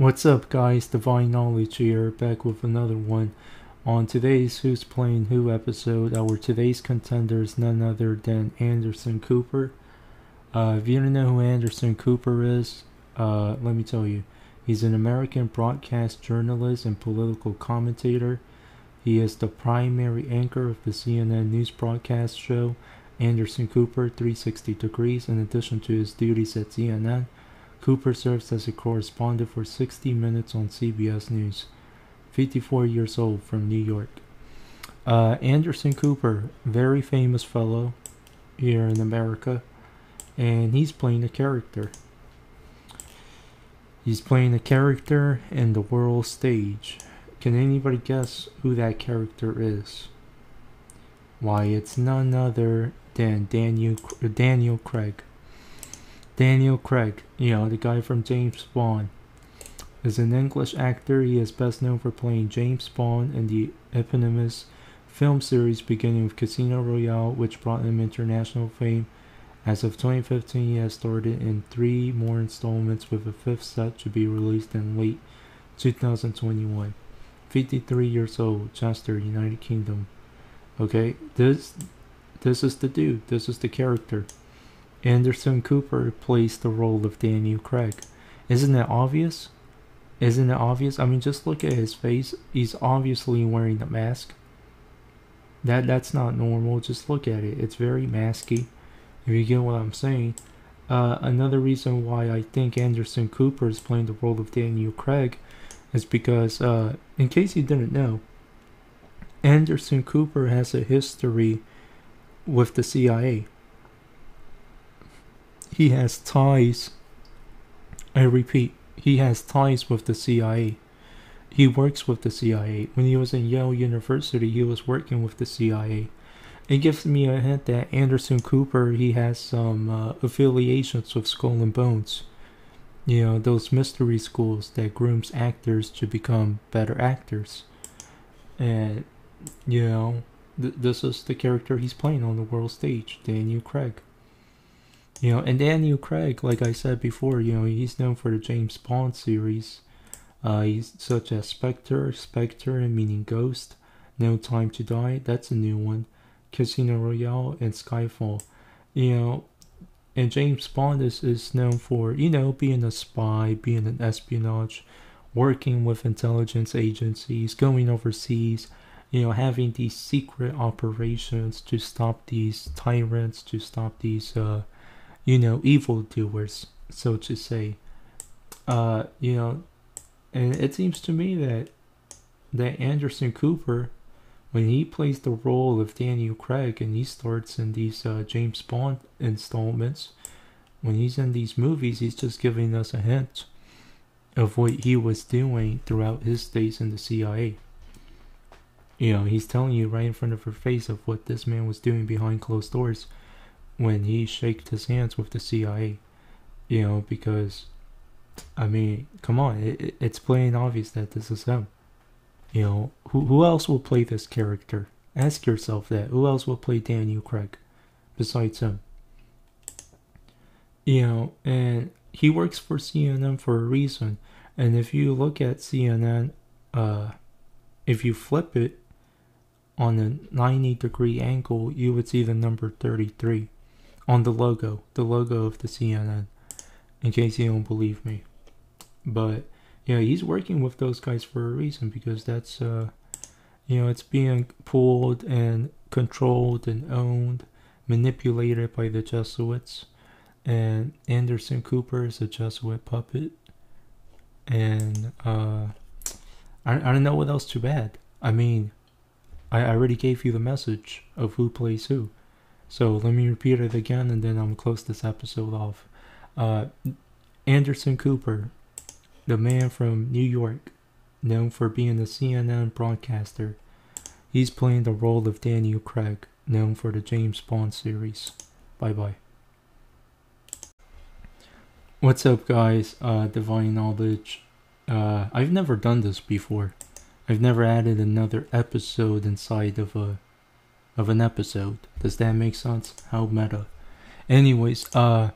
What's up, guys? Divine Knowledge here, back with another one. On today's Who's Playing Who episode, our today's contender is none other than Anderson Cooper. Uh, if you don't know who Anderson Cooper is, uh, let me tell you. He's an American broadcast journalist and political commentator. He is the primary anchor of the CNN news broadcast show Anderson Cooper 360 Degrees. In addition to his duties at CNN, Cooper serves as a correspondent for 60 Minutes on CBS News. 54 years old from New York. Uh, Anderson Cooper, very famous fellow here in America, and he's playing a character. He's playing a character in the world stage. Can anybody guess who that character is? Why, it's none other than Daniel Daniel Craig. Daniel Craig, you know, the guy from James Bond. As an English actor, he is best known for playing James Bond in the eponymous film series beginning with Casino Royale, which brought him international fame. As of 2015, he has starred in three more installments, with a fifth set to be released in late 2021. 53 years old, Chester, United Kingdom. Okay, this this is the dude. This is the character. Anderson Cooper plays the role of Daniel Craig. Isn't it obvious? Isn't it obvious? I mean, just look at his face. He's obviously wearing a mask. That that's not normal. Just look at it. It's very masky. If you get what I'm saying. Uh, another reason why I think Anderson Cooper is playing the role of Daniel Craig is because, uh, in case you didn't know, Anderson Cooper has a history with the CIA. He has ties. I repeat, he has ties with the CIA. He works with the CIA. When he was in Yale University, he was working with the CIA. It gives me a hint that Anderson Cooper he has some uh, affiliations with Skull and Bones. You know those mystery schools that grooms actors to become better actors. And you know th- this is the character he's playing on the world stage, Daniel Craig. You know, and Daniel Craig, like I said before, you know, he's known for the James Bond series. Uh, he's such as Spectre, Spectre, meaning Ghost, No Time to Die, that's a new one, Casino Royale, and Skyfall. You know, and James Bond is, is known for, you know, being a spy, being an espionage, working with intelligence agencies, going overseas, you know, having these secret operations to stop these tyrants, to stop these, uh, you know, evil doers, so to say. Uh, you know, and it seems to me that that Anderson Cooper, when he plays the role of Daniel Craig and he starts in these uh, James Bond installments, when he's in these movies, he's just giving us a hint of what he was doing throughout his days in the CIA. You know, he's telling you right in front of your face of what this man was doing behind closed doors when he shaked his hands with the CIA. You know, because, I mean, come on, it, it's plain obvious that this is him. You know, who, who else will play this character? Ask yourself that. Who else will play Daniel Craig besides him? You know, and he works for CNN for a reason. And if you look at CNN, uh, if you flip it on a 90 degree angle, you would see the number 33 on the logo, the logo of the CNN, in case you don't believe me. But yeah, he's working with those guys for a reason because that's uh, you know, it's being pulled and controlled and owned, manipulated by the Jesuits. And Anderson Cooper is a Jesuit puppet. And uh, I, I don't know what else to add. I mean, I already gave you the message of who plays who. So let me repeat it again and then I'm close this episode off. Uh, Anderson Cooper, the man from New York, known for being a CNN broadcaster, he's playing the role of Daniel Craig, known for the James Bond series. Bye bye. What's up, guys? Uh, Divine Knowledge. Uh, I've never done this before. I've never added another episode inside of a of an episode. Does that make sense? How meta. Anyways, uh,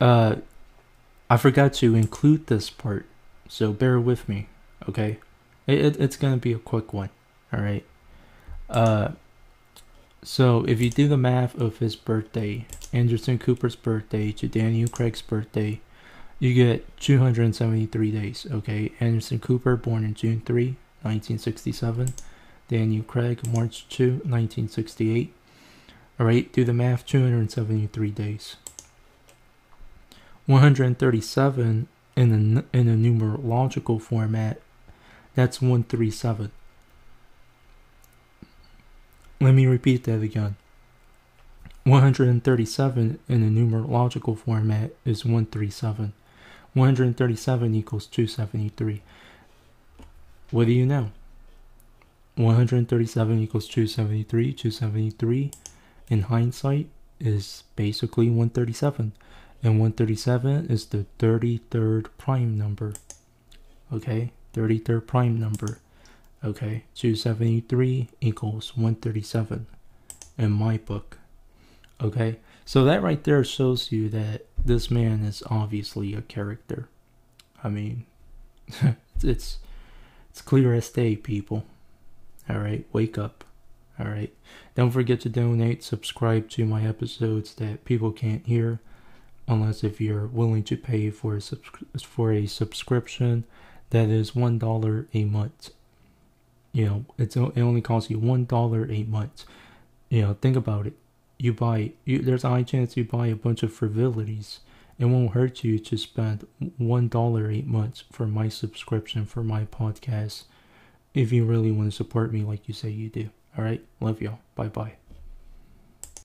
uh, I forgot to include this part, so bear with me, okay? It, it, it's gonna be a quick one, all right? Uh, so if you do the math of his birthday, Anderson Cooper's birthday to Daniel Craig's birthday, you get 273 days, okay? Anderson Cooper, born in June 3, 1967. Daniel Craig, March 2, 1968. All right, do the math, 273 days. 137 in a, in a numerological format, that's 137. Let me repeat that again. 137 in a numerological format is 137. 137 equals 273. What do you know? 137 equals 273. 273 in hindsight is basically 137. And 137 is the 33rd prime number. Okay, 33rd prime number. Okay, 273 equals 137 in my book. Okay, so that right there shows you that this man is obviously a character. I mean, it's it's clear as day, people. All right, wake up. All right, don't forget to donate, subscribe to my episodes that people can't hear, unless if you're willing to pay for a subs- for a subscription that is one dollar a month. You know, it's it only costs you one dollar a month. You know, think about it. You buy you there's a high chance you buy a bunch of frivolities. It won't hurt you to spend one dollar eight months for my subscription for my podcast if you really want to support me like you say you do. All right, love y'all. Bye bye.